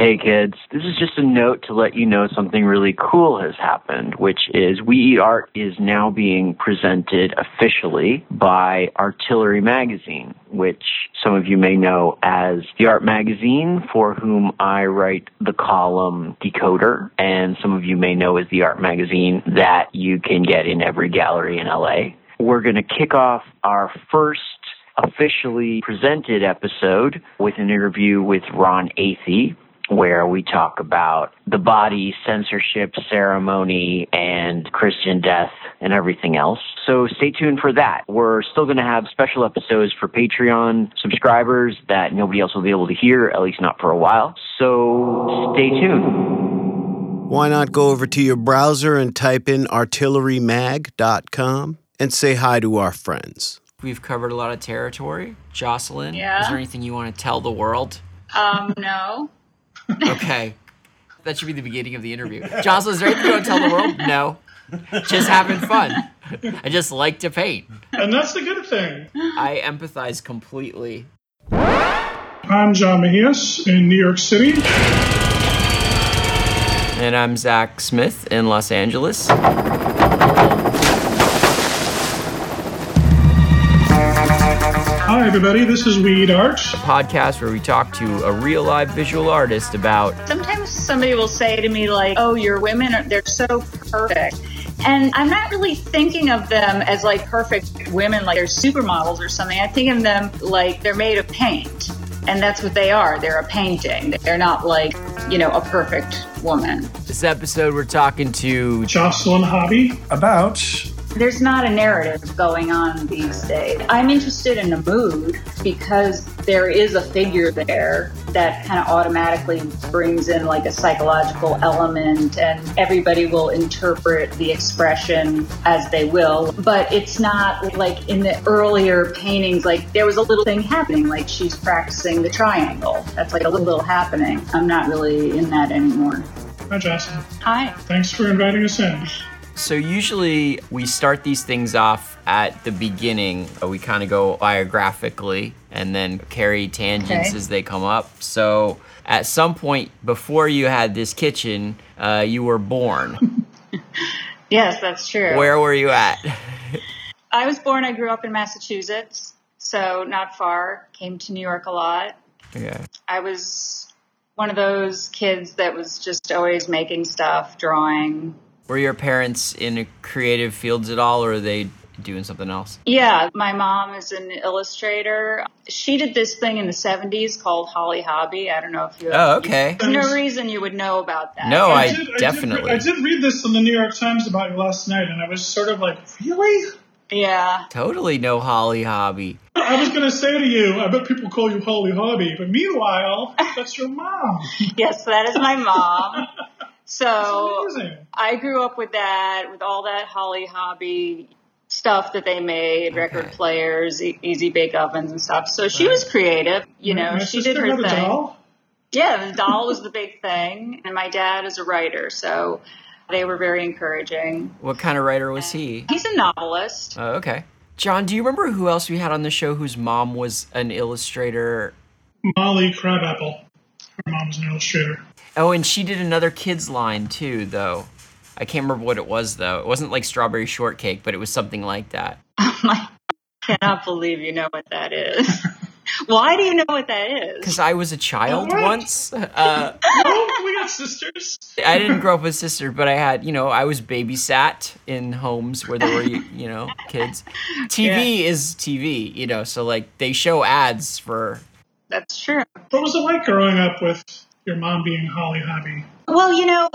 Hey kids, this is just a note to let you know something really cool has happened, which is We Eat Art is now being presented officially by Artillery Magazine, which some of you may know as the art magazine for whom I write the column Decoder, and some of you may know as the art magazine that you can get in every gallery in LA. We're going to kick off our first officially presented episode with an interview with Ron Athey, where we talk about the body, censorship, ceremony, and Christian death and everything else. So stay tuned for that. We're still going to have special episodes for Patreon subscribers that nobody else will be able to hear, at least not for a while. So stay tuned. Why not go over to your browser and type in artillerymag.com and say hi to our friends? We've covered a lot of territory. Jocelyn, Yeah. is there anything you want to tell the world? Um, no. Okay. that should be the beginning of the interview. Jocelyn, is there anything you want to tell the world? No. Just having fun. I just like to paint. And that's the good thing. I empathize completely. I'm John Mejias in New York City. And I'm Zach Smith in Los Angeles. Everybody. This is We Eat Art. A podcast where we talk to a real live visual artist about Sometimes somebody will say to me, like, oh, your women, are, they're so perfect. And I'm not really thinking of them as like perfect women, like they're supermodels or something. I think of them like they're made of paint. And that's what they are. They're a painting. They're not like, you know, a perfect woman. this episode. We're talking to Jocelyn Hobbie. about There's not a narrative going on these days. I'm interested in the mood because there is a figure there that kind of automatically brings in like a psychological element, and everybody will interpret the expression as they will. But it's not like in the earlier paintings, like there was a little thing happening, like she's practicing the triangle. That's like a little happening. I'm not really in that anymore. Hi, Jocelyn. Hi. Thanks for inviting us in. So usually we start these things off at the beginning. Uh, We kind of go biographically and then carry tangents Okay. as they come up. So at some point before you had this kitchen, uh, you were born. Yes, that's true. Where were you at? I was born, I grew up in Massachusetts, so not far. Came to New York a lot. okay. I was one of those kids that was just always making stuff, drawing. Were your parents in creative fields at all, or are they doing something else? Yeah, my mom is an illustrator. She did this thing in the 70s called Holly Hobbie. I don't know if you. Oh, okay. There's no reason you would know about that. No, I did- definitely. I did, I did read this in the New York Times about you last night, and I was sort of like, really? Yeah. Totally no Holly Hobbie. I was going to say to you, I bet people call you Holly Hobbie, but meanwhile, that's your mom. Yes, that is my mom. So I grew up with that, with all that Holly Hobbie stuff that they made, record Okay. players, e- easy bake ovens and stuff. So she was creative, you know, My she did her had a thing. doll. Yeah, the doll was the big thing, and my dad is a writer, so they were very encouraging. What kind of writer was he? He's a novelist. Oh, okay. John, do you remember who else we had on the show whose mom was an illustrator? Molly Crabapple. Her mom was an illustrator. Oh, and she did another kids line too, though. I can't remember what it was though. It wasn't like strawberry shortcake, but it was something like that. I cannot believe you know what that is. Why do you know what that is? Because I was a child What? once. Uh, Oh, we got sisters. I didn't grow up with sisters, but I had, you know, I was babysat in homes where there were, you know, kids. TV is TV, you know, so like they show ads for. That's true. What was it like growing up with your mom being Holly Hobbie? Well, you know,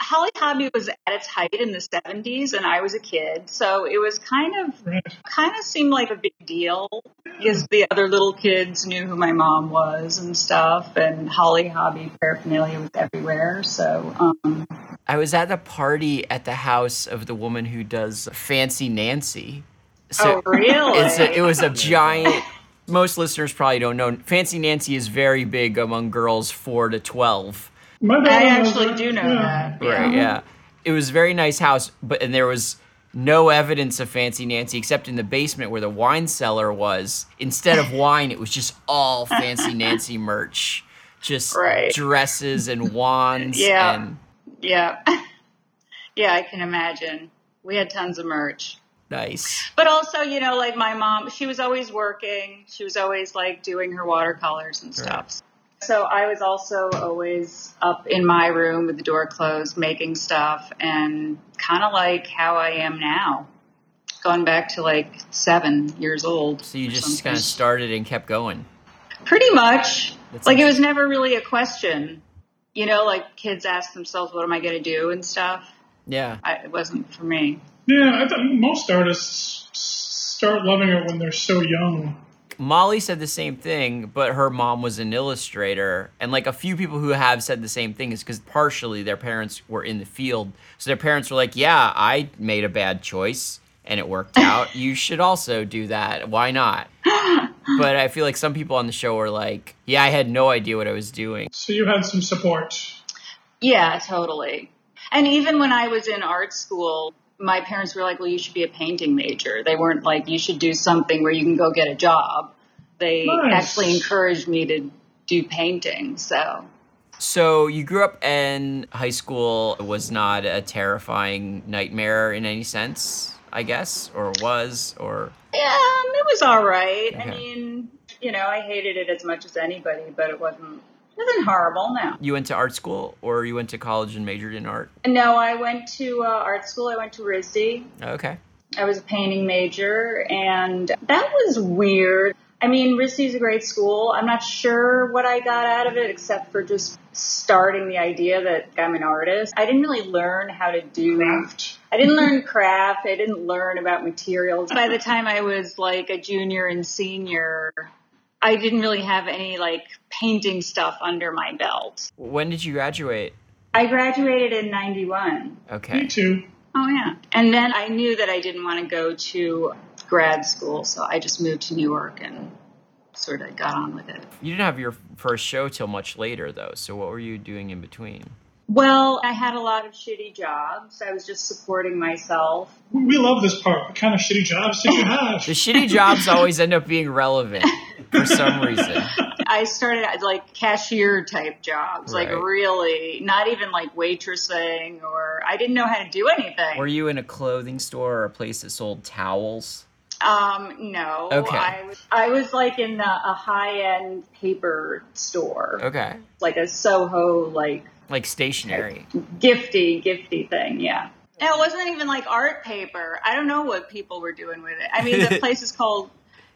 Holly Hobbie was at its height in the 70s, and I was a kid, so it was kind of Right. kind of seemed like a big deal because the other little kids knew who my mom was and stuff, and Holly Hobbie paraphernalia was everywhere. So, um, I was at a party at the house of the woman who does Fancy Nancy. oh, really? It's a, it was a giant. Most listeners probably don't know. Fancy Nancy is very big among girls four to twelve. My I actually do know Yeah. that. Right. Yeah. It was a very nice house, but and there was no evidence of Fancy Nancy except in the basement where the wine cellar was. Instead of wine, it was just all Fancy Nancy merch. just Right. dresses and wands Yeah. and Yeah. yeah, I can imagine. We had tons of merch. Nice. But also, you know, like my mom, she was always working. She was always like doing her watercolors and stuff. So I was also always up in my room with the door closed, making stuff and kind of like how I am now. Going back to like seven years old. So you just kind of started and kept going. Pretty much. That's like it was never really a question. You know, like kids ask themselves, what am I going to do and stuff. Yeah. I, it wasn't for me. Yeah, I thought most artists start loving it when they're so young. Molly said the same thing, but her mom was an illustrator. And like a few people who have said the same thing is because partially their parents were in the field. So their parents were like, yeah, I made a bad choice and it worked out. you should also do that. Why not? but I feel like some people on the show were like, yeah, I had no idea what I was doing. So you had some support. Yeah, totally. And even when I was in art school, my parents were like, well, you should be a painting major. They weren't like, you should do something where you can go get a job. They Nice. actually encouraged me to do painting. So, So you grew up in high school. It was not a terrifying nightmare in any sense, I guess, or was, or yeah, it was all right. I mean, you know, I hated it as much as anybody, but it wasn't, it wasn't horrible, no. you went to art school or you went to college and majored in art. No, I went to uh, art school. I went to RISD. Okay. I was a painting major, and that was weird. I mean, RISD is a great school. I'm not sure what I got out of it except for just starting the idea that I'm an artist. I didn't really learn how to do Craft. I didn't learn craft. I didn't learn about materials. By the time I was like a junior and senior, I didn't really have any like painting stuff under my belt. When did you graduate? I graduated in 91. Okay. Me Okay. too. Oh yeah. And then I knew that I didn't want to go to grad school, so I just moved to New York and sort of got on with it. You didn't have your first show till much later, though. So what were you doing in between? Well, I had a lot of shitty jobs. I was just supporting myself. We love this part. What kind of shitty jobs did you have? The shitty jobs always end up being relevant for some reason. I started at like cashier type jobs, like really, not even like waitressing or I didn't know how to do anything. Were you in a clothing store or a place that sold towels? Um, no. Okay. I was, I was like in the, a high end paper store, Okay. like a Soho, like Like stationery. gifty, gifty thing. Yeah. And it wasn't even like art paper. I don't know what people were doing with it. I mean, the place is called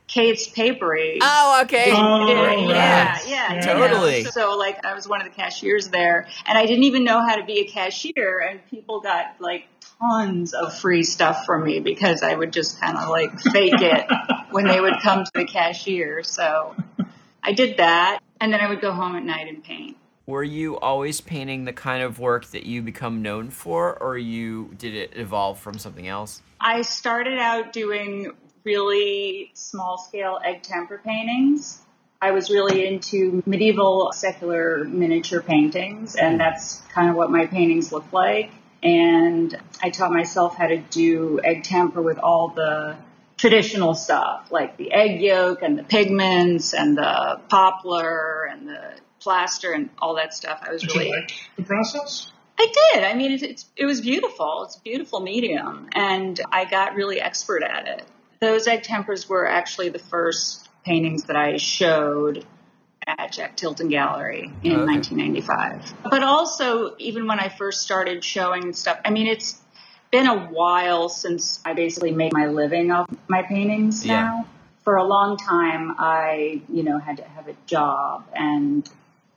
Kate's Paperie. Oh, okay. Oh, Yeah, right. yeah, yeah, you know. Totally. So, like, I was one of the cashiers there, and I didn't even know how to be a cashier, and people got like tons of free stuff from me because I would just kind of like fake it when they would come to the cashier. So, I did that, and then I would go home at night and paint. Were you always painting the kind of work that you become known for, or you did it evolve from something else? I started out doing really small scale egg tempera paintings. I was really into medieval secular miniature paintings, and that's kind of what my paintings look like. And I taught myself how to do egg tempera with all the traditional stuff, like the egg yolk and the pigments and the poplar and the plaster and all that stuff. I was Did really you like the process? I did. I mean, it, it's, it was beautiful. It's a beautiful medium, and I got really expert at it. Those egg tempers were actually the first paintings that I showed at Jack Tilton Gallery in oh, Okay. 1995. But also, even when I first started showing stuff, I mean, it's been a while since I basically made my living off my paintings Yeah. now. For a long time, I, you know, had to have a job and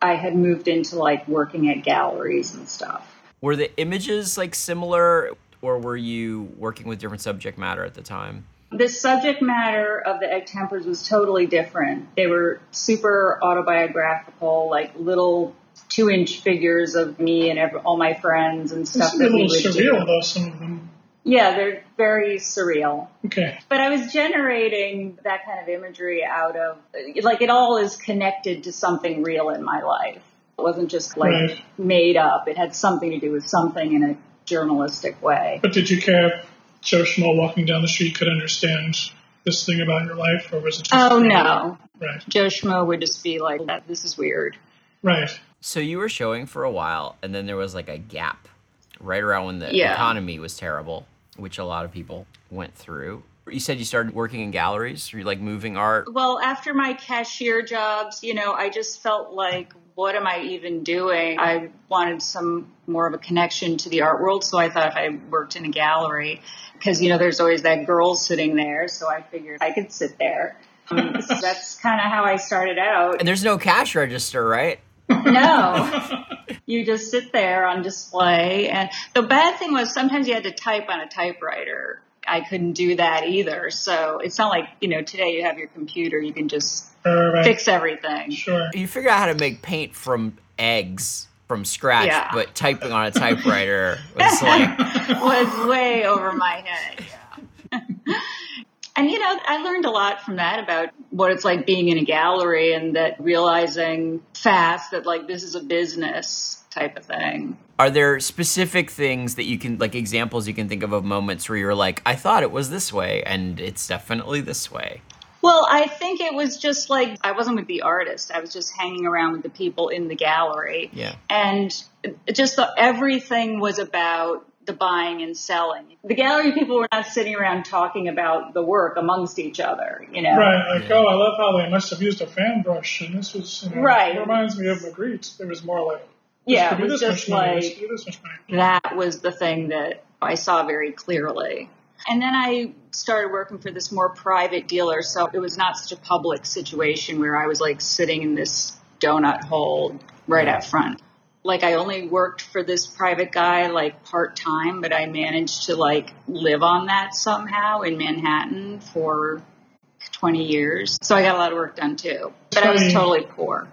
I had moved into like working at galleries and stuff. Were the images like similar, or were you working with different subject matter at the time? The subject matter of the egg tempers was totally different. They were super autobiographical, like little two inch figures of me and every, all my friends and stuff It's a that we little would surreal, do. though, some of them. Yeah, they're very surreal. Okay. But I was generating that kind of imagery out of, like, it all is connected to something real in my life. It wasn't just like Right. made up. It had something to do with something in a journalistic way. But did you care if Joe Schmo walking down the street could understand this thing about your life, or was it just. Oh no. Right. Joe Schmo would just be like, this is weird. Right. So you were showing for a while, and then there was like a gap right around when the Yeah. economy was terrible, which a lot of people went through. You said you started working in galleries. You're like moving art. Well, after my cashier jobs, you know, I just felt like, what am I even doing? I wanted some more of a connection to the art world. So I thought if I worked in a gallery, because, you know, there's always that girl sitting there. So I figured I could sit there. Um, so that's kind of how I started out. And there's no cash register, right? No. you just sit there on display. And the bad thing was sometimes you had to type on a typewriter. I couldn't do that either. So it's not like, you know, today you have your computer, you can just Uh, right. fix everything. Sure. You figure out how to make paint from eggs from scratch, Yeah. but typing on a typewriter was like, was way over my head. Yeah. and you know, I learned a lot from that about what it's like being in a gallery and that realizing fast that like this is a business type of thing. are there specific things that you can, like examples you can think of of moments where you're like, I thought it was this way, and it's definitely this way? Well, I think it was just like I wasn't with the artist. I was just hanging around with the people in the gallery. Yeah. And just the, everything was about the buying and selling. The gallery people were not sitting around talking about the work amongst each other, you know. Right. Like, oh, I love how they must have used a fan brush, and this was, you know, Right. it reminds me of Magritte. It was more like, this Yeah, it was just much money, this like could be this much money. that was the thing that I saw very clearly. And then I started working for this more private dealer, so it was not such a public situation where I was like sitting in this donut hole right out front. Like I only worked for this private guy like part time, but I managed to like live on that somehow in Manhattan for 20 years. So I got a lot of work done too. But I was totally poor.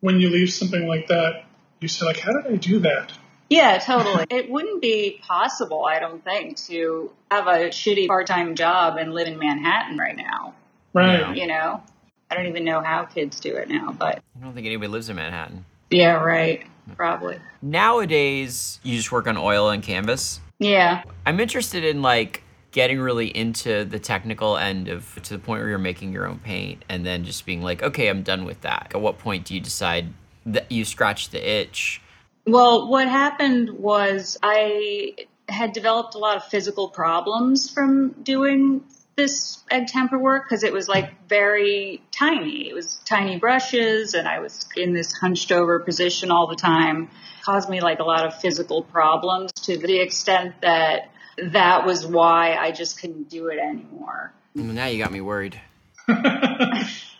When you leave something like that, you said like, how did I do that? Yeah, totally. it wouldn't be possible, I don't think, to have a shitty part time job and live in Manhattan right now. Right. You know? I don't even know how kids do it now, but I don't think anybody lives in Manhattan. yeah, right. Probably. Nowadays, you just work on oil and canvas. Yeah. I'm interested in like getting really into the technical end of to the point where you're making your own paint and then just being like, okay, I'm done with that. At what point do you decide that you scratch the itch? Well, what happened was I had developed a lot of physical problems from doing this egg tempera work because it was like very tiny. It was tiny brushes and I was in this hunched over position all the time. Caused me like a lot of physical problems to the extent that that was why I just couldn't do it anymore. Well, now you got me worried.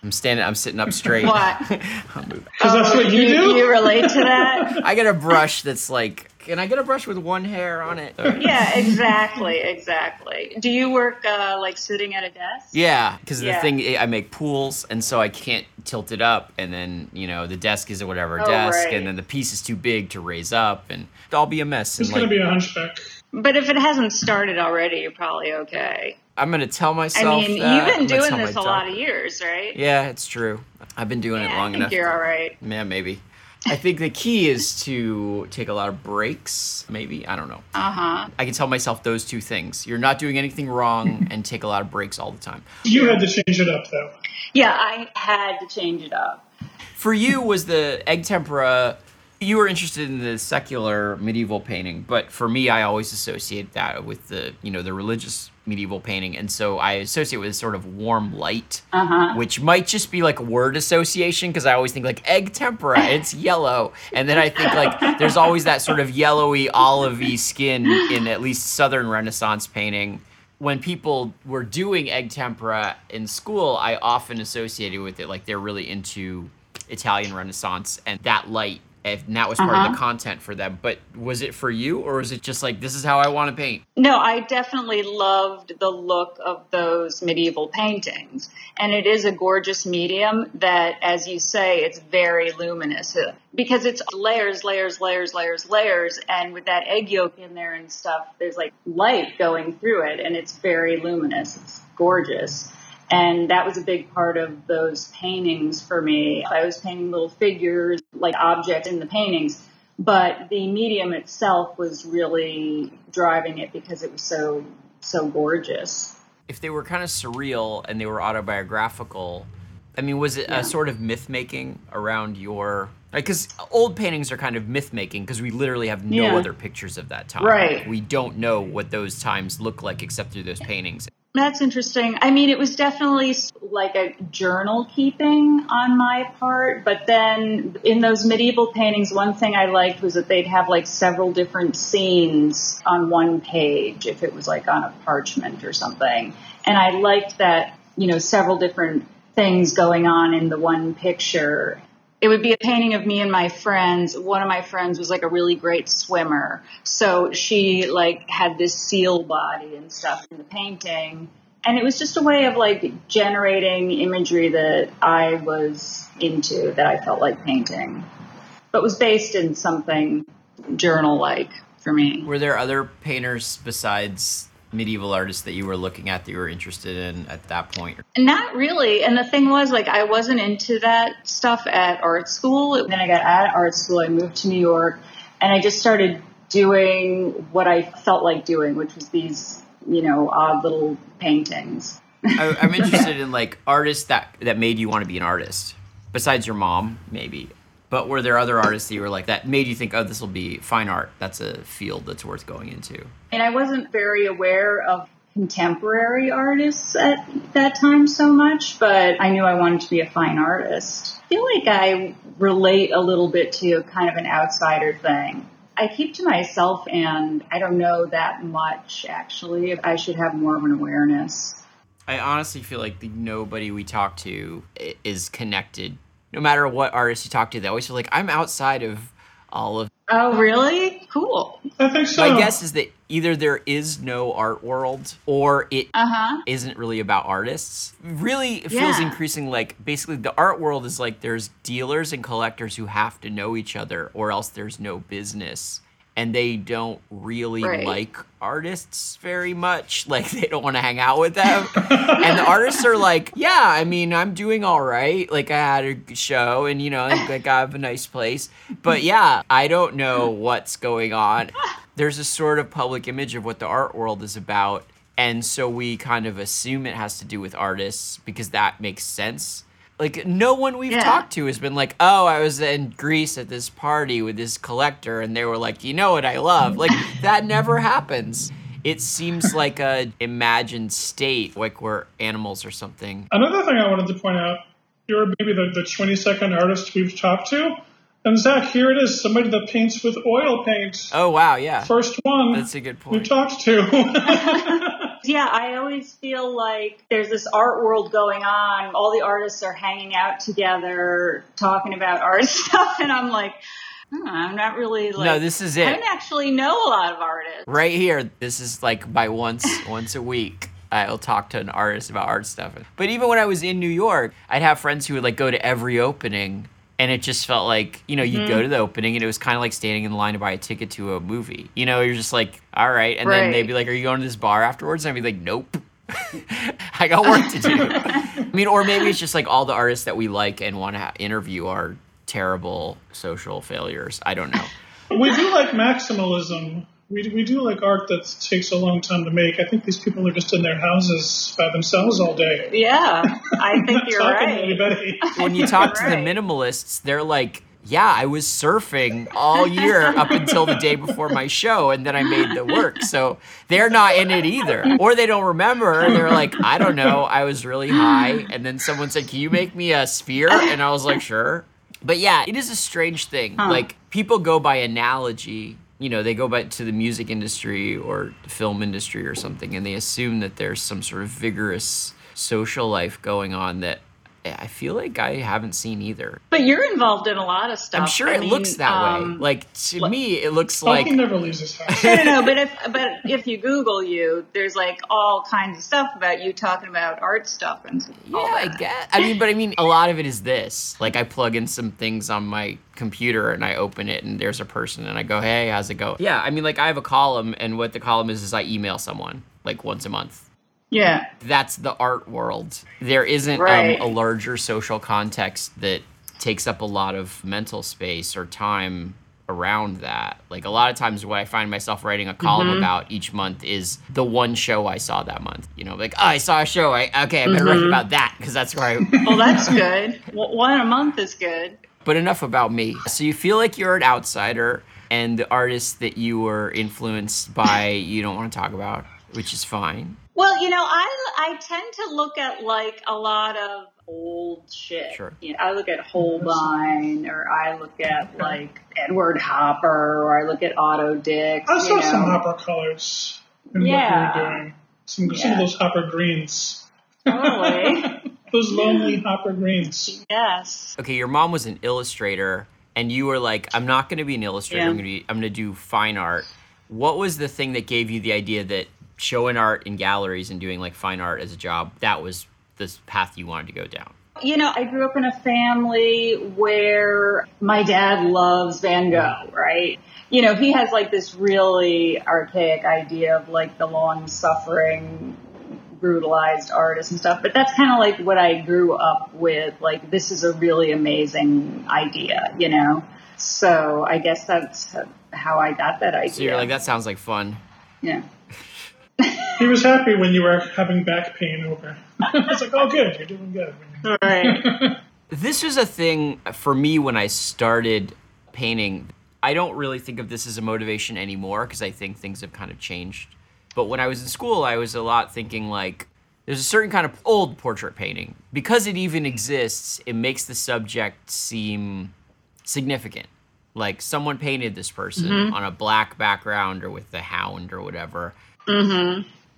I'm standing. I'm sitting up straight. What? Because that's what you, you, do? you relate to that? I get a brush that's like. Can I get a brush with one hair on it? yeah, exactly, exactly. Do you work uh, like sitting at a desk? Yeah, because the thing I make pools, and so I can't tilt it up, and then you know the desk is a whatever Oh, desk, right. and then the piece is too big to raise up, and it'll be a mess. It's And going like, to be a hunchback. But if it hasn't started already, you're probably okay. I'm gonna tell myself. I myself. mean, that. you've been I'm doing this a my lot of years, right? Yeah, it's true. I've been doing it Yeah, long I think enough. you're all right. Yeah, maybe. I think the key is to take a lot of breaks. Maybe I don't know. Uh huh. I can tell myself those two things. You're not doing anything wrong, and take a lot of breaks all the time. You had to change it up, though. Yeah, I had to change it up. For you, was the egg tempera? You were interested in the secular medieval painting, but for me, I always associate that with the you know the religious medieval painting, and so I associate with a sort of warm light, Uh huh. which might just be like word association because I always think like egg tempera, it's yellow, and then I think like there's always that sort of yellowy olivey skin in at least Southern Renaissance painting. When people were doing egg tempera in school, I often associated with it like they're really into Italian Renaissance and that light. And that was part of Uh-huh. the content for them. But was it for you, or was it just like this is how I want to paint? No, I definitely loved the look of those medieval paintings. And it is a gorgeous medium that, as you say, it's very luminous uh, because it's layers, layers, layers, layers, layers. And with that egg yolk in there and stuff, there's like light going through it and it's very luminous. It's gorgeous. And that was a big part of those paintings for me. I was painting little figures, like objects in the paintings, but the medium itself was really driving it because it was so so gorgeous. if they were kind of surreal and they were autobiographical, I mean, was it Yeah. a sort of myth making around your because old paintings are kind of myth making because we literally have no Yeah. other pictures of that time. Right. We don't know what those times look like except through those paintings. That's interesting. I mean, it was definitely like a journal keeping on my part, but then in those medieval paintings, one thing I liked was that they'd have like several different scenes on one page if it was like on a parchment or something. And I liked that, you know, several different things going on in the one picture. It would be a painting of me and my friends. One of my friends was like a really great swimmer. So she like had this seal body and stuff in the painting. And it was just a way of like generating imagery that I was into, that I felt like painting. But was based in something journal like for me. Were there other painters besides medieval artists that you were looking at that you were interested in at that point? Not really. And the thing was, like, I wasn't into that stuff at art school. Then I got out of art school, I moved to New York, and I just started doing what I felt like doing, which was these, you know, odd little paintings. I, I'm interested in like artists that that made you want to be an artist, besides your mom, maybe. But were there other artists that you were like that made you think, oh, this will be fine art? That's a field that's worth going into. And I wasn't very aware of contemporary artists at that time so much, but I knew I wanted to be a fine artist. I feel like I relate a little bit to kind of an outsider thing. I keep to myself and I don't know that much actually. I should have more of an awareness. I honestly feel like the, nobody we talk to is connected. No matter what artist you talk to, they always feel like I'm outside of all of. Oh, really? Cool. I think so. My guess is that either there is no art world or it Uh huh. isn't really about artists. Really, it feels Yeah. increasing like basically the art world is like there's dealers and collectors who have to know each other or else there's no business. And they don't really Right. like artists very much. Like they don't want to hang out with them. and the artists are like, yeah, I mean, I'm doing all right. Like I had a show and you know, like I have a nice place. But yeah, I don't know what's going on. There's a sort of public image of what the art world is about. And so we kind of assume it has to do with artists because that makes sense. Like no one we've Yeah. talked to has been like, "Oh, I was in Greece at this party with this collector and they were like, "You know what I love?" Like that never happens. It seems like a imagined state, like we're animals or something. Another thing I wanted to point out, you're maybe the, the 22nd artist we've talked to. And Zach, here it is, somebody that paints with oil paint. Oh wow, yeah. First one That's a good point. we point. talked to. Yeah, I always feel like there's this art world going on. All the artists are hanging out together, talking about art stuff, and I'm like, hmm, I'm not really like. No, this is it. I don't actually know a lot of artists. Right here, this is like by once once a week. I'll talk to an artist about art stuff. But even when I was in New York, I'd have friends who would like go to every opening and it just felt like, you know, you'd Mm-hmm. go to the opening and it was kind of like standing in line to buy a ticket to a movie. You know, you're just like, all right. And then they'd be like, are you going to this bar afterwards? And I'd be like, nope. I got work to do. I mean, or maybe it's just like all the artists that we like and want to ha- interview are terrible social failures. I don't know. we do like maximalism. We, we do like art that takes a long time to make. I think these people are just in their houses by themselves all day. Yeah, I think you're Talking to right. anybody. when you talk to the minimalists, they're like, "Yeah, I was surfing all year up until the day before my show, and then I made the work." So they're not in it either, or they don't remember. And they're like, "I don't know, I was really high," and then someone said, "Can you make me a sphere?" And I was like, "Sure." But yeah, it is a strange thing. Like people go by analogy. You know, they go back to the music industry or film industry or something, and they assume that there's some sort of vigorous social life going on that I feel like I haven't seen either. But you're involved in a lot of stuff. I'm sure I it mean, looks that way. um, Like to like- me, it looks Falcon like never leaves his house. I don't know, but if but if you Google you, there's like all kinds of stuff about you talking about art stuff and stuff yeah, all I that. guess. I mean, but I mean, a lot of it is this. Like I plug in some things on my computer and I open it and there's a person and I go, "Hey, how's it go?" Yeah, I mean, like I have a column and what the column is is I email someone like once a month. Yeah, that's the art world. There isn't Right. um, a larger social context that takes up a lot of mental space or time around that. Like a lot of times what I find myself writing a column Mm-hmm. about each month is the one show I saw that month. You know, like, oh, I saw a show. I okay, I better write Mm-hmm. about that because that's where I Well, that's good. One a month is good. But enough about me. So you feel like you're an outsider and the artists that you were influenced by you don't want to talk about, which is fine. Well, you know, I I tend to look at like a lot of old shit. Sure. You know, I look at Holbein, or I look at like Edward Hopper, or I look at Otto Dix. I you saw some. Hopper colors in Yeah. what you were doing. Some, some of those Hopper greens. Totally. Those lonely Hopper greens. yes. Okay, your mom was an illustrator and you were like, I'm not going to be an illustrator. Yeah. I'm going to be I'm going to do fine art. What was the thing that gave you the idea that showing art in galleries and doing like fine art as a job, that was this path you wanted to go down? You know, I grew up in a family where my dad loves Van Gogh, right? You know, he has like this really archaic idea of like the long suffering, brutalized artist and stuff, but that's kind of like what I grew up with. Like, this is a really amazing idea, you know? So I guess that's how I got that idea. So you're like, that sounds like fun. Yeah. He was happy when you were having back pain over. I was like, oh, good, you're doing good. All right. This was a thing for me when I started painting. I don't really think of this as a motivation anymore because I think things have kind of changed. But when I was in school, I was a lot thinking like there's a certain kind of old portrait painting. Because it even exists, it makes the subject seem significant. Like someone painted this person mm-hmm. on a black background or with the hound or whatever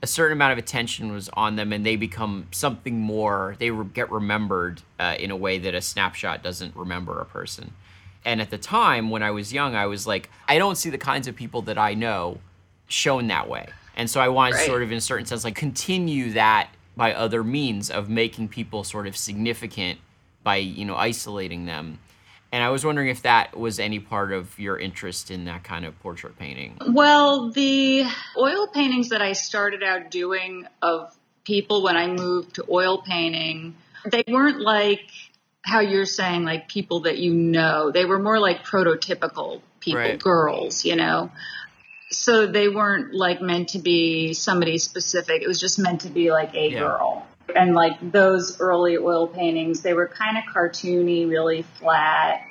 a certain amount of attention was on them and they become something more. They re- get remembered uh, in a way that a snapshot doesn't remember a person. And at the time when i was young i was like i don't see the kinds of people that i know shown that way. And so i wanted to sort of in a certain sense like continue that by other means of making people sort of significant by you know isolating them and i was wondering if that was any part of your interest in that kind of portrait painting Well, the oil paintings that I started out doing of people when I moved to oil painting, they weren't like how you're saying, like people that you know. They were more like prototypical people, Right. girls, you know. So they weren't like meant to be somebody specific. It was just meant to be like a Yeah. girl. And like those early oil paintings, they were kind of cartoony, really flat.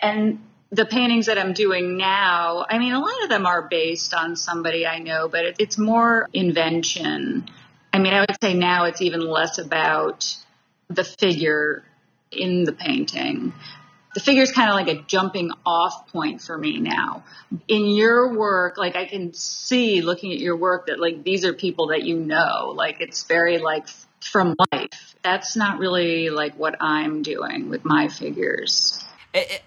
And the paintings that I'm doing now, I mean, a lot of them are based on somebody I know, but it, it's more invention. I mean, I would say now it's even less about the figure in the painting. The figure is kind of like a jumping off point for me now. In your work, like I can see looking at your work that like these are people that you know. Like it's very like from life. That's not really like what I'm doing with my figures.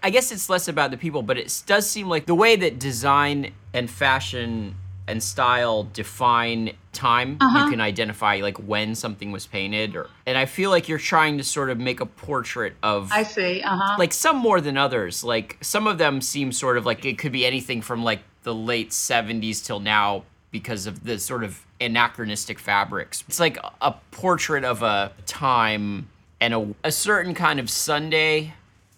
I- guess it's less about the people, but it does seem like the way that design and fashion and style define time, Uh-huh. you can identify like when something was painted, or and I feel like you're trying to sort of make a portrait of I see. Uh huh. like some more than others. Like some of them seem sort of like it could be anything from like the late 70s till now because of the sort of anachronistic fabrics. It's like a portrait of a time and a, a certain kind of Sunday,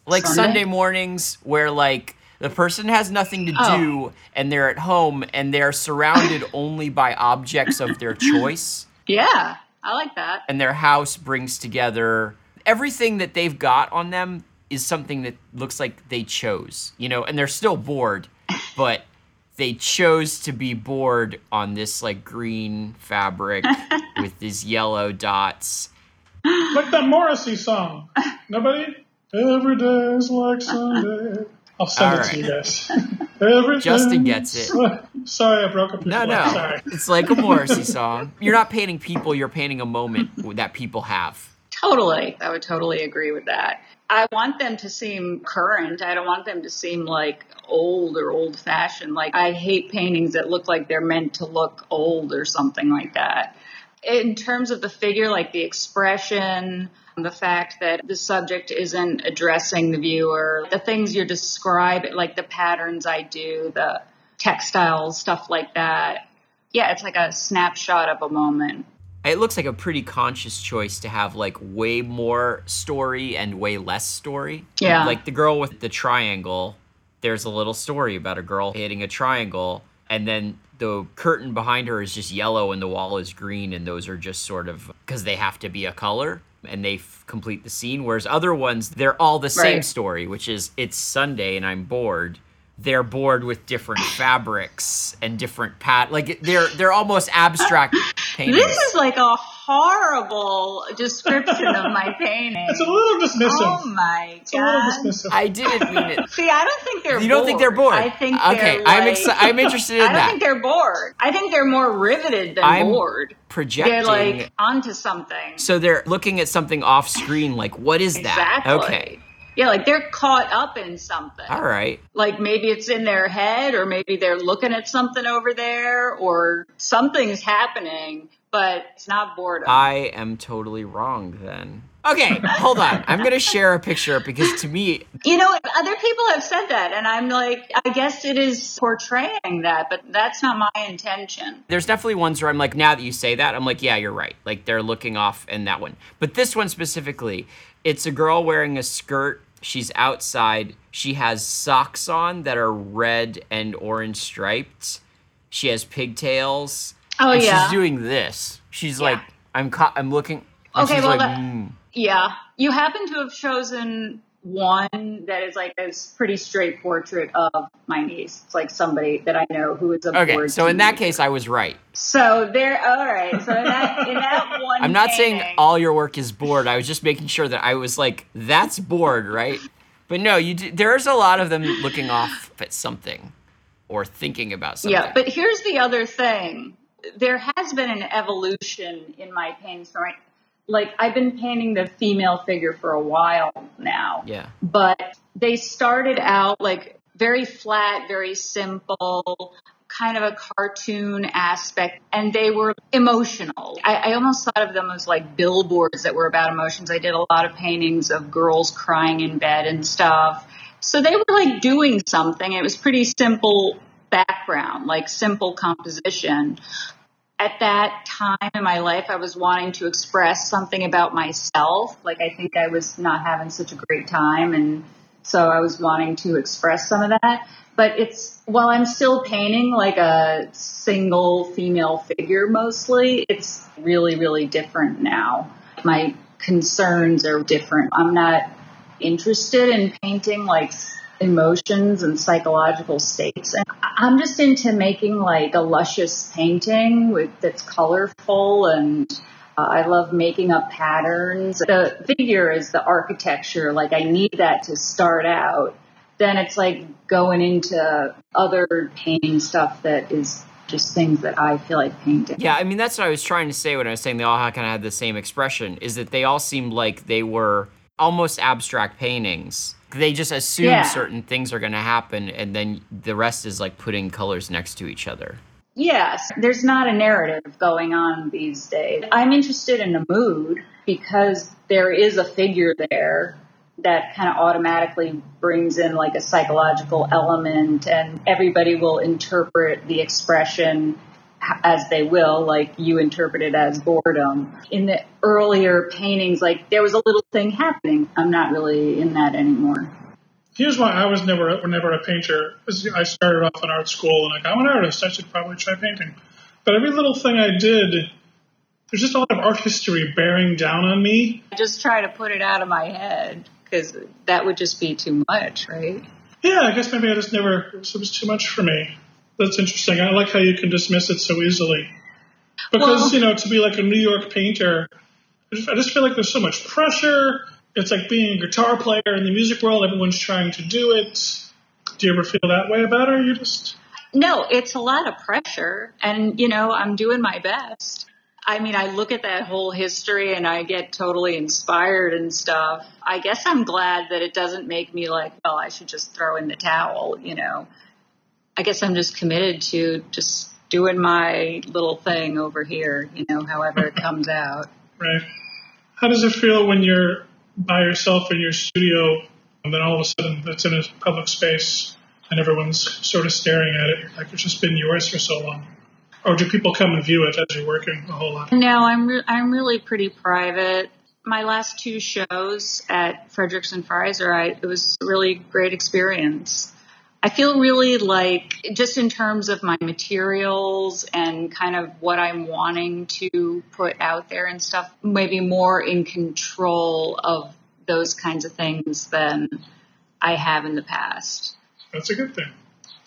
like Sunday? Sunday, mornings where like the person has nothing to Oh. do and they're at home and they're surrounded only by objects of their choice Yeah, I like that. and their house brings together everything that they've got on them is something that looks like they chose, you know, and they're still bored, but they chose to be bored on this like green fabric with these yellow dots. Like that Morrissey song. Nobody? Every day is like Sunday. I'll send All it to you guys. Every Justin gets it. Sorry, I broke up your No, no. Sorry. It's like a Morrissey song. You're not painting people, you're painting a moment that people have. Totally. I would totally agree with that. I want them to seem current. I don't want them to seem like old or old fashioned. Like, I hate paintings that look like they're meant to look old or something like that. In terms of the figure, like the expression, the fact that the subject isn't addressing the viewer, the things you're describing, like the patterns I do, the textiles, stuff like that. Yeah, it's like a snapshot of a moment. It looks like a pretty conscious choice to have like way more story and way less story. Yeah. Like the girl with the triangle, there's a little story about a girl hitting a triangle, and then the curtain behind her is just yellow and the wall is green, and those are just sort of because they have to be a color and they f- complete the scene. Whereas other ones, they're all the same Right. story, which is it's Sunday and I'm bored. They're bored with different fabrics and different pat like they're they're almost abstract paintings. This is like a horrible description of my painting. It's a little dismissive. Oh my it's a little god. dismissive. I didn't mean it. See, I don't think they're You don't think they're bored? I think Okay, they're I'm like, exci- I'm interested in that. I don't that. think they're bored. I think they're more riveted than I'm bored. Projecting. They're like onto something. so they're looking at something off screen. Like, what is that? Exactly. Okay. Yeah, like they're caught up in something. All right. Like maybe it's in their head, or maybe they're looking at something over there, or something's happening, but it's not boredom. I am totally wrong then. Okay, hold on. I'm gonna share a picture because to me, You know, other people have said that, and I'm like, I guess it is portraying that, but that's not my intention. there's definitely ones where I'm like, now that you say that, I'm like, yeah, you're right. Like they're looking off in that one. But this one specifically, it's a girl wearing a skirt. She's outside. She has socks on that are red and orange striped. She has pigtails. Oh, and yeah. She's doing this. She's Yeah. like, I'm ca- I'm looking. and Okay, she's well, like, that- mm. Yeah, you happen to have chosen one that is like a pretty straight portrait of my niece. It's like somebody that I know who is a Okay, so in that case, I was right. So there, all right. So in that, in that one, I'm not saying all your work is bored. I was just making sure that I was like, that's bored, right? But no, you. Do, there's a lot of them looking off at something or thinking about something. Yeah, but here's the other thing. There has been an evolution in my paintings like I've been painting the female figure for a while now. yeah, But they started out like very flat, very simple, kind of a cartoon aspect, and they were emotional. I, I almost thought of them as like billboards that were about emotions. I did a lot of paintings of girls crying in bed and stuff. So they were like doing something. It was pretty simple background, like simple composition. At that time in my life, I was wanting to express something about myself. Like I think I was not having such a great time and so I was wanting to express some of that. But it's while I'm still painting like a single female figure mostly, it's really, really different now. My concerns are different. I'm not interested in painting like emotions and psychological states. And I'm just into making like a luscious painting with that's colorful and uh, I love making up patterns. The figure is the architecture. Like I need that to start out. Then it's like going into other painting stuff that is just things that I feel like painting. yeah. I mean, that's what I was trying to say when I was saying they all kind of had the same expression. Is that they all seemed like they were almost abstract paintings. They just assume Yeah. certain things are going to happen, and then the rest is like putting colors next to each other. Yes, there's not a narrative going on these days. I'm interested in the mood because there is a figure there that kind of automatically brings in like a psychological element and everybody will interpret the expression as they will, like you interpret it as boredom. In the earlier paintings, like there was a little thing happening. I'm not really in that anymore. Here's why I was never never a painter. I started off in art school and like I'm an artist. I should probably try painting. But every little thing I did, there's just a lot of art history bearing down on me. I just try to put it out of my head because that would just be too much, right? Yeah, I guess maybe I just never. It was too much for me. That's interesting. I like how you can dismiss it so easily. Because Well- you know, to be like a New York painter, I just, I just feel like there's so much pressure. It's like being a guitar player in the music world. Everyone's trying to do it. Do you ever feel that way about it? Or you just No, it's a lot of pressure. And, you know, I'm doing my best. I mean, I look at that whole history and I get totally inspired and stuff. I guess I'm glad that it doesn't make me like, well, I should just throw in the towel, you know. I guess I'm just committed to just doing my little thing over here, you know, however it comes out. right. How does it feel when you're by yourself in your studio and then all of a sudden it's in a public space and everyone's sort of staring at it like it's just been yours for so long? Or do people come and view it as you're working a whole lot? No, I'm re- I'm really pretty private. My last two shows at Fredericks and Freiser, I, it was a really great experience. I feel really like, just in terms of my materials and kind of what I'm wanting to put out there and stuff, maybe more in control of those kinds of things than I have in the past. That's a good thing.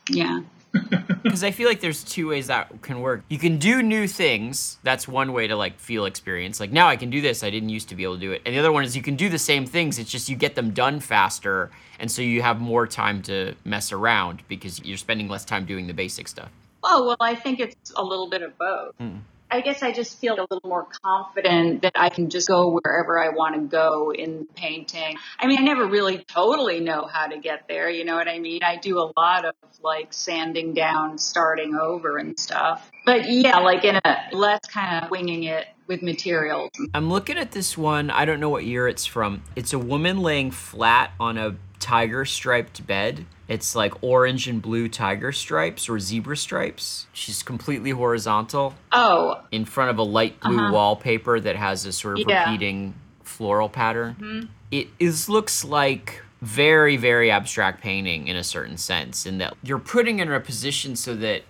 Yeah. because I feel like there's two ways that can work. You can do new things. That's one way to like feel experience. Like now I can do this. I didn't used to be able to do it. And the other one is you can do the same things. It's just you get them done faster, and so you have more time to mess around because you're spending less time doing the basic stuff. Oh, well, I think it's a little bit of both. Mm. I guess I just feel a little more confident that I can just go wherever I want to go in painting. I mean, I never really totally know how to get there. You know what I mean? I do a lot of like sanding down, starting over and stuff. But yeah, like in a less kind of winging it with materials. I'm looking at this one. I don't know what year it's from. It's a woman laying flat on a tiger striped bed. It's like orange and blue tiger stripes or zebra stripes. She's completely horizontal Oh, in front of a light blue Uh-huh. wallpaper that has a sort of Yeah. repeating floral pattern. It is looks like very very abstract painting in a certain sense in that you're putting her in a position so that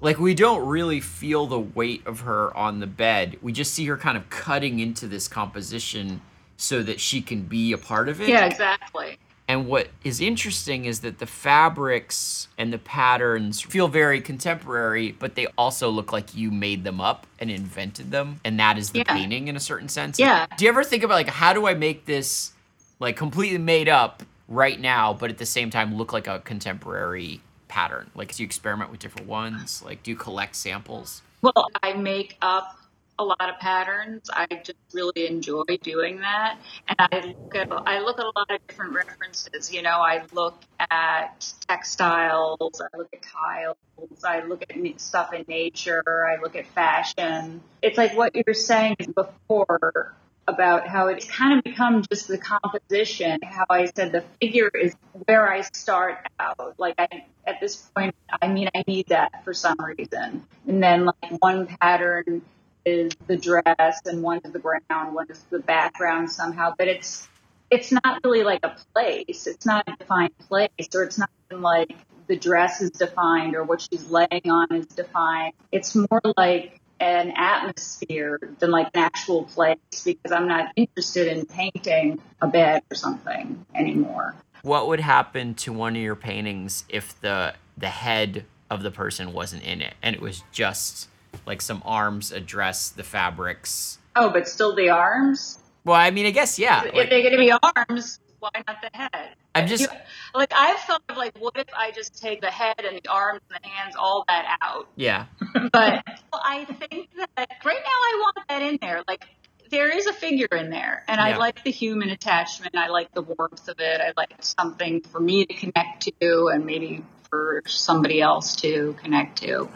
like we don't really feel the weight of her on the bed. We just see her kind of cutting into this composition so that she can be a part of it. yeah, exactly. And what is interesting is that the fabrics and the patterns feel very contemporary, but they also look like you made them up and invented them. And that is the Yeah. painting in a certain sense. Yeah. Do you ever think about like how do I make this like completely made up right now, but at the same time look like a contemporary pattern? Like do you experiment with different ones? Like do you collect samples? Well, I make up a lot of patterns. I just really enjoy doing that, and I look at I look at a lot of different references. You know, I look at textiles, I look at tiles, I look at stuff in nature, I look at fashion. It's like what you were saying before about how it's kind of become just the composition. How I said the figure is where I start out. Like I, at this point, I mean, I need that for some reason. And then like one pattern is the dress and one is the ground, one is the background somehow, but it's, it's not really like a place. It's not a defined place or it's not even like the dress is defined or what she's laying on is defined. It's more like an atmosphere than like an actual place because I'm not interested in painting a bed or something anymore. What would happen to one of your paintings if the the head of the person wasn't in it and it was just like some arms, address the fabrics? Oh, but still the arms? Well, I mean, I guess yeah. if like- they're going to be arms, why not the head? I'm just- You- like I've thought of like, what if I just take the head and the arms and the hands, all that out? yeah. But well, I think that right now I want that in there. Like there is a figure in there, and Yeah. I like the human attachment. I like the warmth of it. I like something for me to connect to, and maybe for somebody else to connect to.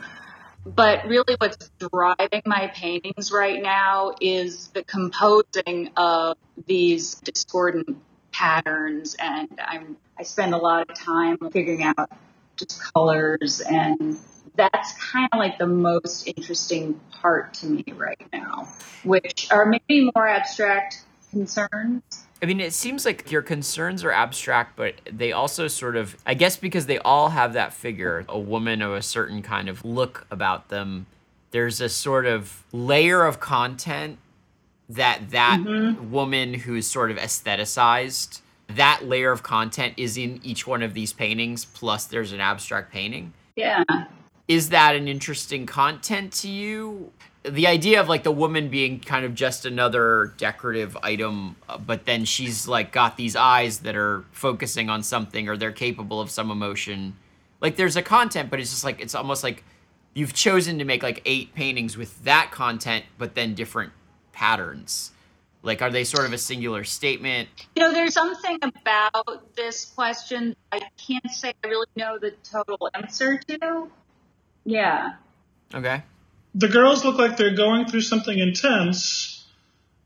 But really, what's driving my paintings right now is the composing of these discordant patterns, and I'm I spend a lot of time figuring out just colors, and that's kind of like the most interesting part to me right now, which are maybe more abstract concerns. I mean, it seems like your concerns are abstract, but they also sort of, I guess, because they all have that figure, a woman of a certain kind of look about them. There's a sort of layer of content that that mm-hmm. woman who is sort of aestheticized, that layer of content is in each one of these paintings. Plus, there's an abstract painting. Yeah. is that an interesting content to you? The idea of like the woman being kind of just another decorative item, uh, but then she's like got these eyes that are focusing on something or they're capable of some emotion. Like there's a content, but it's just like it's almost like you've chosen to make like eight paintings with that content, but then different patterns. Like, are they sort of a singular statement? You know, there's something about this question I can't say I really know the total answer to. Yeah. Okay. The girls look like they're going through something intense,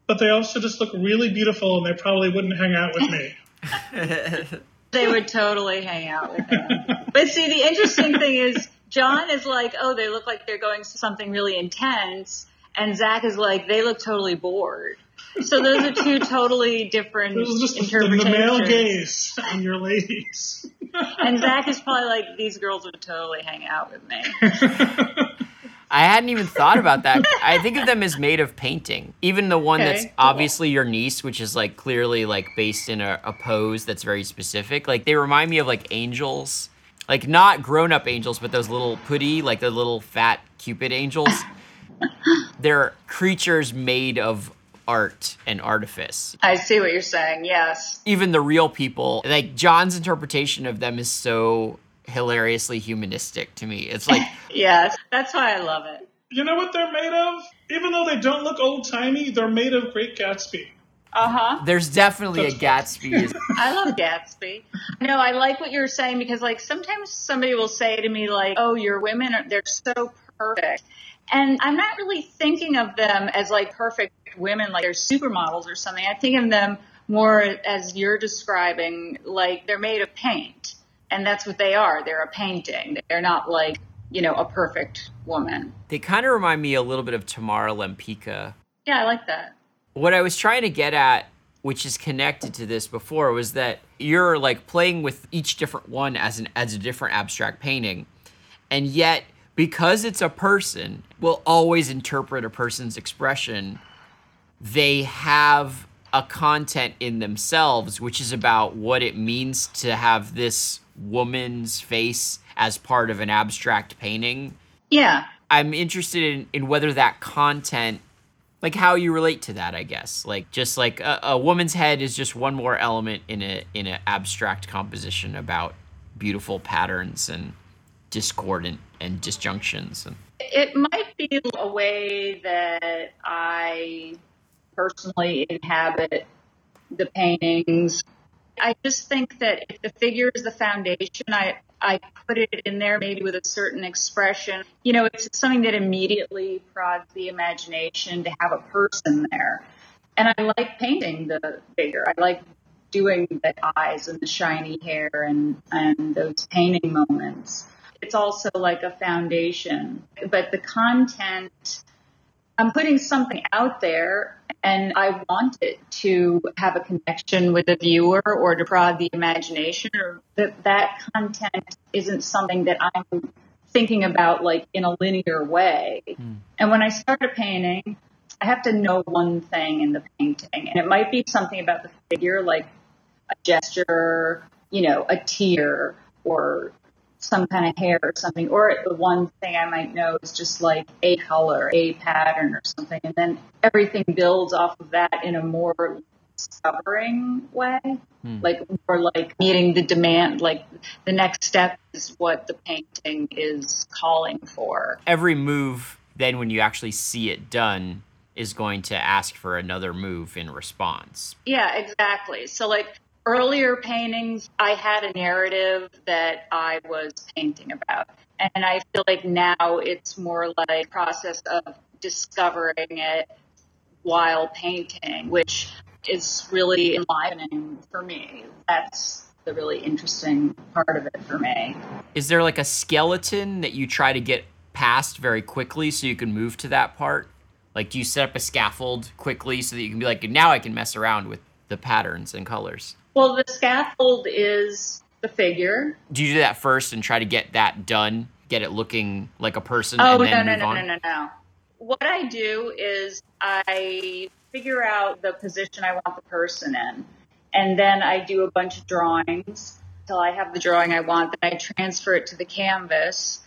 but they also just look really beautiful, and they probably wouldn't hang out with me. They would totally hang out with him. but see, the interesting thing is, John is like, oh, they look like they're going through something really intense. And Zach is like, they look totally bored. So those are two totally different This is just the, interpretations. the male gaze on your ladies. And Zach is probably like, these girls would totally hang out with me. I hadn't even thought about that. I think of them as made of painting. Even the one that's Okay. obviously your niece, which is like clearly like based in a, a pose that's very specific. Like they remind me of like angels. Like not grown up angels, but those little putti, like the little fat cupid angels. They're creatures made of art and artifice. I see what you're saying. Yes. Even the real people, like John's interpretation of them is so hilariously humanistic to me. It's like Yes. That's why I love it. you know what they're made of? Even though they don't look old timey, they're made of Great Gatsby. Uh huh. there's definitely a Gatsby. I love Gatsby. No, I like what you're saying because, like, sometimes somebody will say to me, like, "Oh, your women are they're so perfect," and I'm not really thinking of them as like perfect women, like they're supermodels or something. I think of them more as you're describing, like they're made of paint, and that's what they are. They're a painting. They're not like you know a perfect woman. They kind of remind me a little bit of Tamara Lempicka. Yeah, I like that. What I was trying to get at, which is connected to this before, was that you're like playing with each different one as an as a different abstract painting, and yet because it's a person, will always interpret a person's expression. They have a content in themselves, which is about what it means to have this woman's face as part of an abstract painting. Yeah, I'm interested in, in whether that content, like how you relate to that, I guess. Like just like a, a woman's head is just one more element in a in an abstract composition about beautiful patterns and discordant and disjunctions. And It might be a way that I personally inhabit the paintings. I just think that if the figure is the foundation, I, I put it in there maybe with a certain expression. You know, it's something that immediately prods the imagination to have a person there. And I like painting the figure. I like doing the eyes and the shiny hair and, and those painting moments. It's also like a foundation. But the content, I'm putting something out there and I want it to have a connection with the viewer or to prod the imagination or that that content isn't something that I'm thinking about like in a linear way. Hmm. And when I start a painting, I have to know one thing in the painting and it might be something about the figure like a gesture, you know, a tear or some kind of hair or something, or the one thing I might know is just like a color, a pattern or something, and then everything builds off of that in a more discovering way, hmm. like more like meeting the demand. Like the next step is what the painting is calling for. every move, then when you actually see it done, is going to ask for another move in response. Yeah, exactly. So like earlier paintings, I had a narrative that I was painting about. And I feel like now it's more like process of discovering it while painting, which is really enlivening for me. That's the really interesting part of it for me. Is there like a skeleton that you try to get past very quickly so you can move to that part? Like, do you set up a scaffold quickly so that you can be like, now I can mess around with the patterns and colors? Well, the scaffold is the figure. Do you do that first and try to get that done, get it looking like a person, Oh, and no, no, no, no, no, no. What I do is I figure out the position I want the person in, and then I do a bunch of drawings till I have the drawing I want. Then I transfer it to the canvas,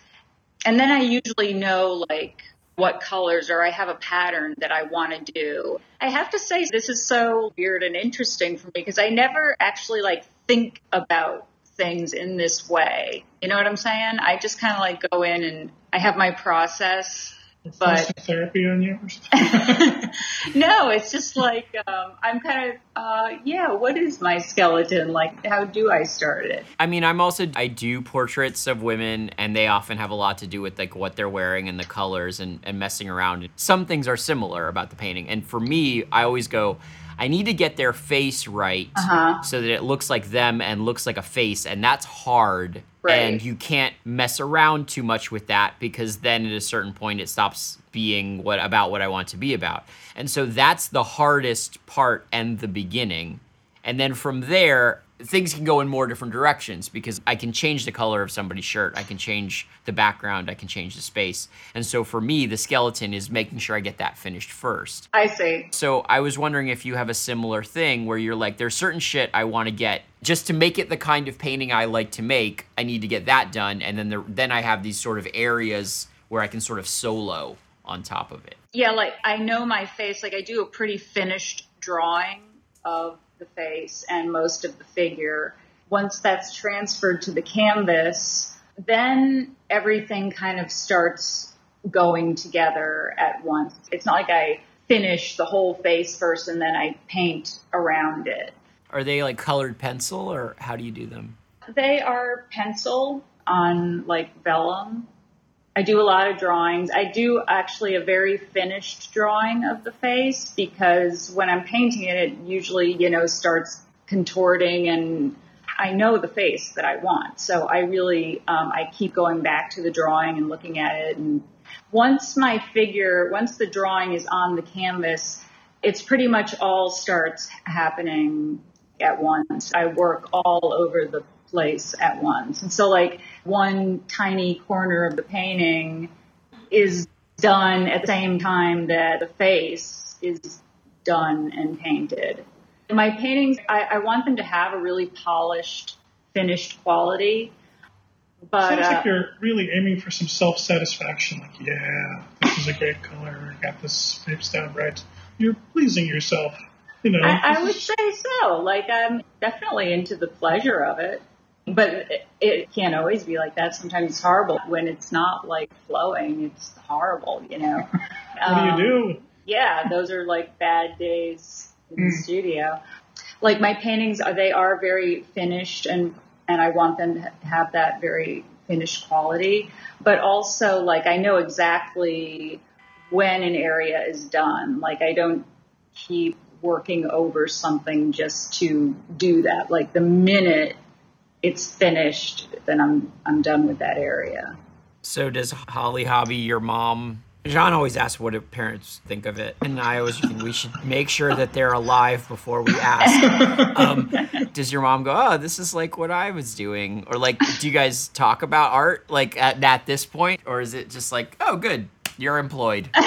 and then I usually know like what colors or I have a pattern that I want to do. I have to say this is so weird and interesting for me because I never actually like think about things in this way. You know what I'm saying? I just kind of like go in and I have my process, but Some therapy on you or something. no, it's just like um, I'm kind of uh, yeah. What is my skeleton like? How do I start it? I mean, I'm also I do portraits of women, and they often have a lot to do with like what they're wearing and the colors and, and messing around. Some things are similar about the painting, and for me, I always go, I need to get their face right Uh-huh. so that it looks like them and looks like a face, and that's hard. Right. And you can't mess around too much with that because then at a certain point it stops being what about what I want to be about. And so that's the hardest part and the beginning. And then from there, things can go in more different directions because I can change the color of somebody's shirt. I can change the background. I can change the space. And so for me, the skeleton is making sure I get that finished first. I see. So I was wondering if you have a similar thing where you're like, there's certain shit I want to get just to make it the kind of painting I like to make. I need to get that done, and then the, then I have these sort of areas where I can sort of solo on top of it. Yeah, like I know my face. Like I do a pretty finished drawing of the face and most of the figure. Once that's transferred to the canvas, then everything kind of starts going together at once. It's not like I finish the whole face first and then I paint around it. Are they like colored pencil, or how do you do them? They are pencil on like vellum. I do a lot of drawings. I do actually a very finished drawing of the face because when I'm painting it, it usually, you know, starts contorting and I know the face that I want. So I really, um, I keep going back to the drawing and looking at it. And once my figure, once the drawing is on the canvas, it's pretty much all starts happening at once. I work all over the place at once. And so like one tiny corner of the painting is done at the same time that the face is done and painted. My paintings, I, I want them to have a really polished, finished quality. But Sounds uh, like you're really aiming for some self satisfaction. Like, yeah, this is a great color. I got this shapes down right. You're pleasing yourself. You know. I, I would say so. Like I'm definitely into the pleasure of it, but it, it can't always be like that. Sometimes it's horrible when it's not like flowing. It's horrible, you know. what do you do? Um, yeah, those are like bad days in the hmm. studio. Like my paintings, are they are very finished, and and I want them to have that very finished quality. But also, like I know exactly when an area is done. Like I don't keep working over something just to do that. Like the minute it's finished, then I'm I'm done with that area. So does Holly Hobbie, your mom? John always asks what do parents think of it, and I always think we should make sure that they're alive before we ask. Um, does your mom go, "Oh, this is like what I was doing," or like, do you guys talk about art like at, at this point, or is it just like, "Oh, good, you're employed"?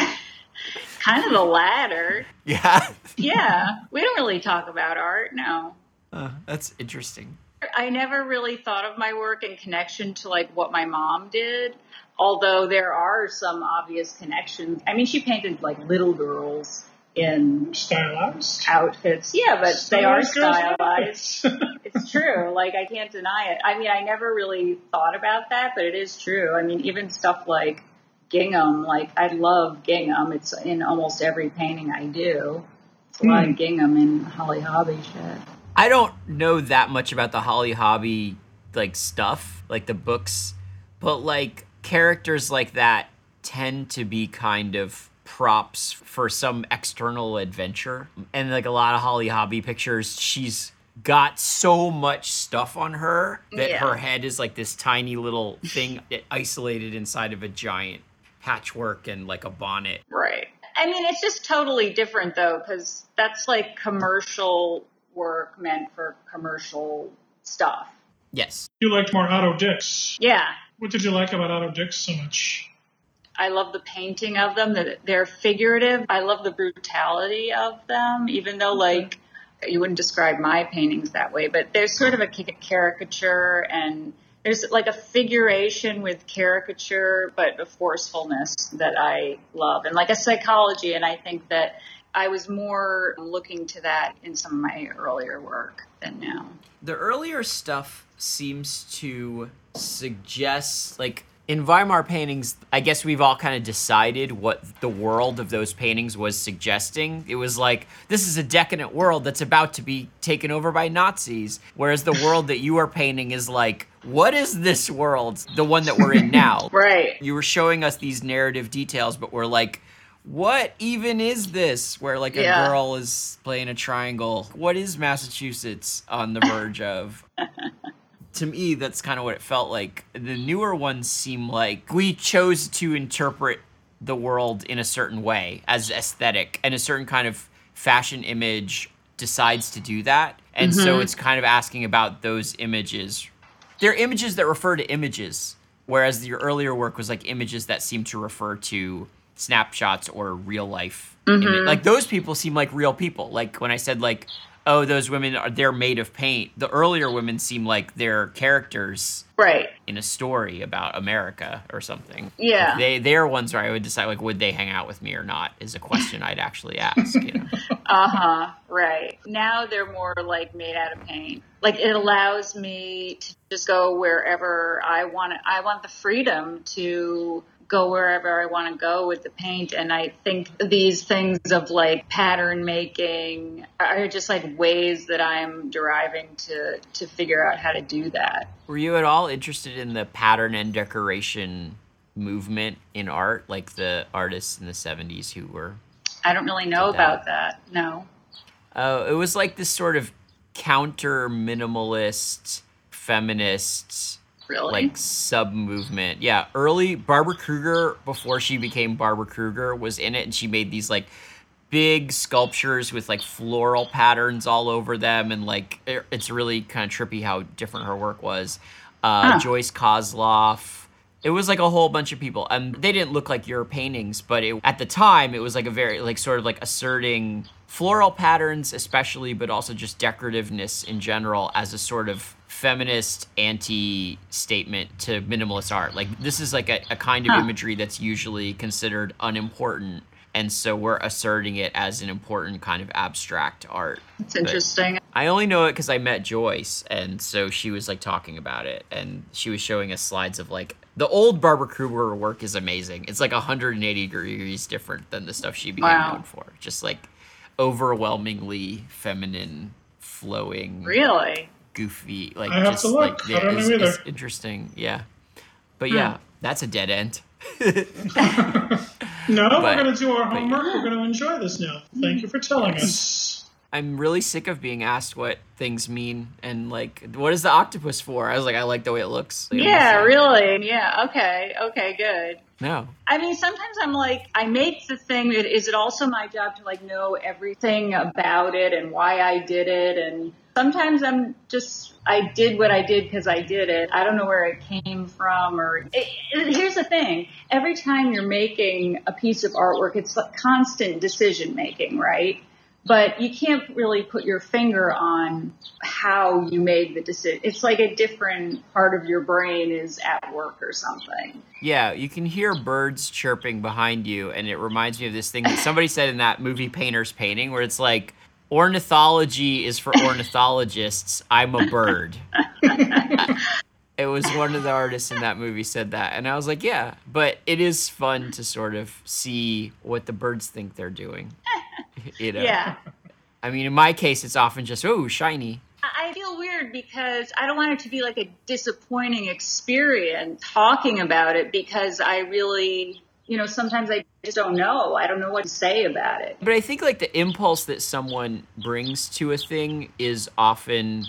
Kind of the latter. Yeah, Yeah, we don't really talk about art. No. uh, that's interesting. I never really thought of my work in connection to like what my mom did, although there are some obvious connections. I mean, she painted like little girls in Stylized. outfits. Yeah, but they are Stylized girls in stylized. outfits. it's true. Like I can't deny it. I mean, I never really thought about that, but it is true. I mean, even stuff like gingham, like I love gingham. It's in almost every painting I do. It's a lot of hmm. gingham in Holly Hobbie shit. I don't know that much about the Holly Hobbie like stuff, like the books, but like characters like that tend to be kind of props for some external adventure. And like a lot of Holly Hobbie pictures, she's got so much stuff on her that Yeah. her head is like this tiny little thing isolated inside of a giant patchwork and like a bonnet. Right. I mean, it's just totally different though, because that's like commercial work meant for commercial stuff. Yes. you liked more Otto Dix. Yeah. What did you like about Otto Dix so much? I love the painting of them, that they're figurative. I love the brutality of them, even though like you wouldn't describe my paintings that way, but there's sort of a caricature and there's like a figuration with caricature, but a forcefulness that I love and like a psychology. And I think that I was more looking to that in some of my earlier work than now. the earlier stuff seems to suggest like in Weimar paintings, I guess we've all kind of decided what the world of those paintings was suggesting. It was like, this is a decadent world that's about to be taken over by Nazis. Whereas the world that you are painting is like, what is this world? The one that we're in now. Right. You were showing us these narrative details, but we're like, what even is this? Where like a Yeah. girl is playing a triangle. What is Massachusetts on the verge of? to me, that's kind of what it felt like. The newer ones seem like we chose to interpret the world in a certain way as aesthetic, and a certain kind of fashion image decides to do that. And so mm-hmm. it's kind of asking about those images. They're images that refer to images, whereas your earlier work was like images that seem to refer to snapshots or real life. ima- Like those people seem like real people. Like when I said like, oh, those women are they're made of paint. The earlier women seem like they're characters Right. in a story about America or something. Yeah. They they're ones where I would decide like would they hang out with me or not is a question I'd actually ask. You know? Uh huh. Right. Now they're more like made out of paint. Like it allows me to just go wherever I want. I want the freedom to go wherever I want to go with the paint. And I think these things of like pattern making are just like ways that I'm deriving to to figure out how to do that. Were you at all interested in the pattern and decoration movement in art, like the artists in the '70s who were? I don't really know that. about that. No. Uh, it was like this sort of counter minimalist, feminist, Really? like sub movement. Yeah, early Barbara Kruger before she became Barbara Kruger was in it, and she made these like big sculptures with like floral patterns all over them, and like it- it's really kind of trippy how different her work was. Uh, Huh. Joyce Kozloff. It was like a whole bunch of people, and they didn't look like your paintings, but it, at the time it was like a very like sort of like asserting floral patterns, especially, but also just decorativeness in general as a sort of feminist anti statement to minimalist art. Like this is like a, a kind of Huh. imagery that's usually considered unimportant. And so we're asserting it as an important kind of abstract art. It's interesting. I only know it because I met Joyce, and so she was like talking about it, and she was showing us slides of like the old Barbara Kruger work is amazing. It's like 180 degrees different than the stuff she became Wow. known for. Just like overwhelmingly feminine, flowing, Really? goofy. Like I have just to look. like I it's, it's interesting. Yeah, but yeah, hmm. that's a dead end. No, But- we're going to do our but- homework. We're going to enjoy this now. Thank you for telling us. I'm really sick of being asked what things mean and like what is the octopus for? I was like, I like the way it looks. Like, Yeah, really. Yeah. Okay. Okay. Good. No. I mean, sometimes I'm like, I make the thing. That is it also my job to like know everything about it and why I did it? And sometimes I'm just, I did what I did because I did it. I don't know where it came from. Or it, it- here's the thing: every time you're making a piece of artwork, it's like constant decision making, right? But you can't really put your finger on how you made the decision. It's like a different part of your brain is at work or something. Yeah, you can hear birds chirping behind you, and it reminds me of this thing that somebody said in that movie Painter's Painting, where it's like, ornithology is for ornithologists. I'm a bird. it was one of the artists in that movie said that, and I was like, yeah, but it is fun to sort of see what the birds think they're doing. You know? Yeah. I mean, in my case, it's often just, oh, shiny. I I feel weird because I don't want it to be like a disappointing experience talking about it because I really, you know, sometimes I just don't know. I don't know what to say about it. But I think like the impulse that someone brings to a thing is often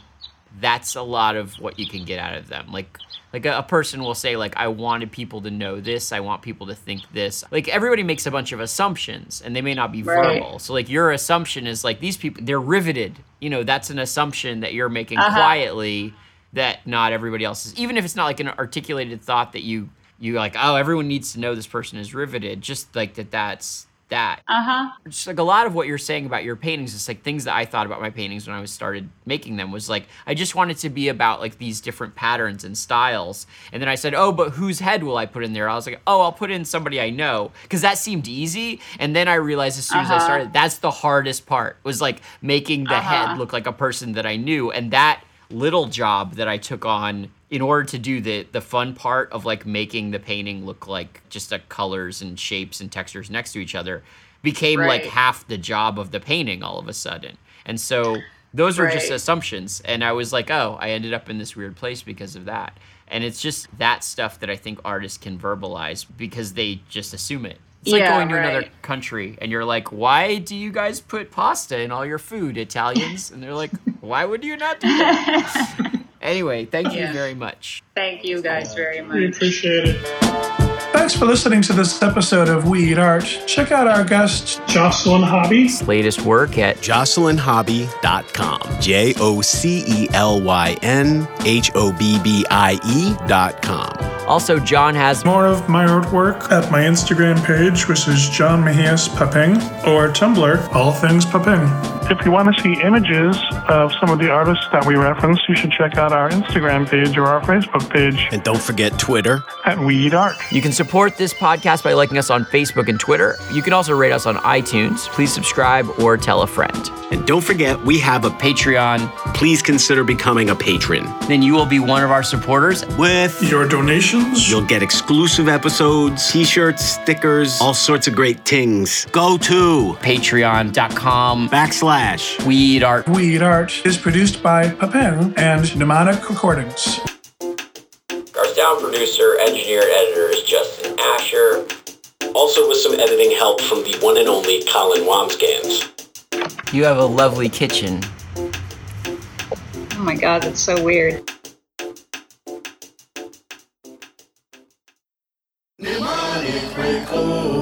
that's a lot of what you can get out of them. Like like a, a person will say like I wanted people to know this, I want people to think this. Like everybody makes a bunch of assumptions and they may not be Right. verbal. So like your assumption is like these people they're riveted. You know, that's an assumption that you're making Uh-huh. quietly that not everybody else is. Even if it's not like an articulated thought that you you like, oh, everyone needs to know this person is riveted. Just like that that's that Uh huh. just like a lot of what you're saying about your paintings it's like things that I thought about my paintings when I was started making them was like I just wanted to be about like these different patterns and styles. And then I said, "Oh, but whose head will I put in there?" I was like, "Oh, I'll put in somebody I know" cuz that seemed easy. And then I realized as soon as I Uh-huh. started that's the hardest part was like making the Uh-huh. head look like a person that I knew and that little job that I took on in order to do the the fun part of like making the painting look like just the colors and shapes and textures next to each other became like half the job of the painting all of a sudden. And so those were just assumptions and I was like, "Oh, I ended up in this weird place because of that." And it's just that stuff that I think artists can verbalize because they just assume it. It's like going to another country and you're like, why do you guys put pasta in all your food, Italians? And they're like, why would you not do that? anyway, thank you very much. Thank you guys very much. We appreciate it. Thanks for listening to this episode of We Eat Art. Check out our guest, Jocelyn Hobbie. Latest work at JocelynHobbie.com. J O C E L Y N H O B B I E.com. also John has More of my artwork at my Instagram page, which is John Mejias Paping, or Tumblr, All Things Paping. If you want to see images of some of the artists that we reference, you should check out our Instagram page or our Facebook page And don't forget Twitter. at We Eat Art. You can support this podcast by liking us on Facebook and Twitter. You can also rate us on iTunes. Please subscribe or tell a friend. And don't forget, we have a Patreon, Please consider becoming a patron. then you will be one of our supporters. With Your donations You'll get exclusive episodes, t shirts, stickers, all sorts of great things. Go to Patreon.com. backslash We eat art. We Eat Art is produced by Papin and Mnemonic Recordings. Our sound producer, engineer, and editor is Justin Asher. Also with some editing help from the one and only Colin Wamsgans. You have a lovely kitchen. Oh my god, that's so weird. Recording.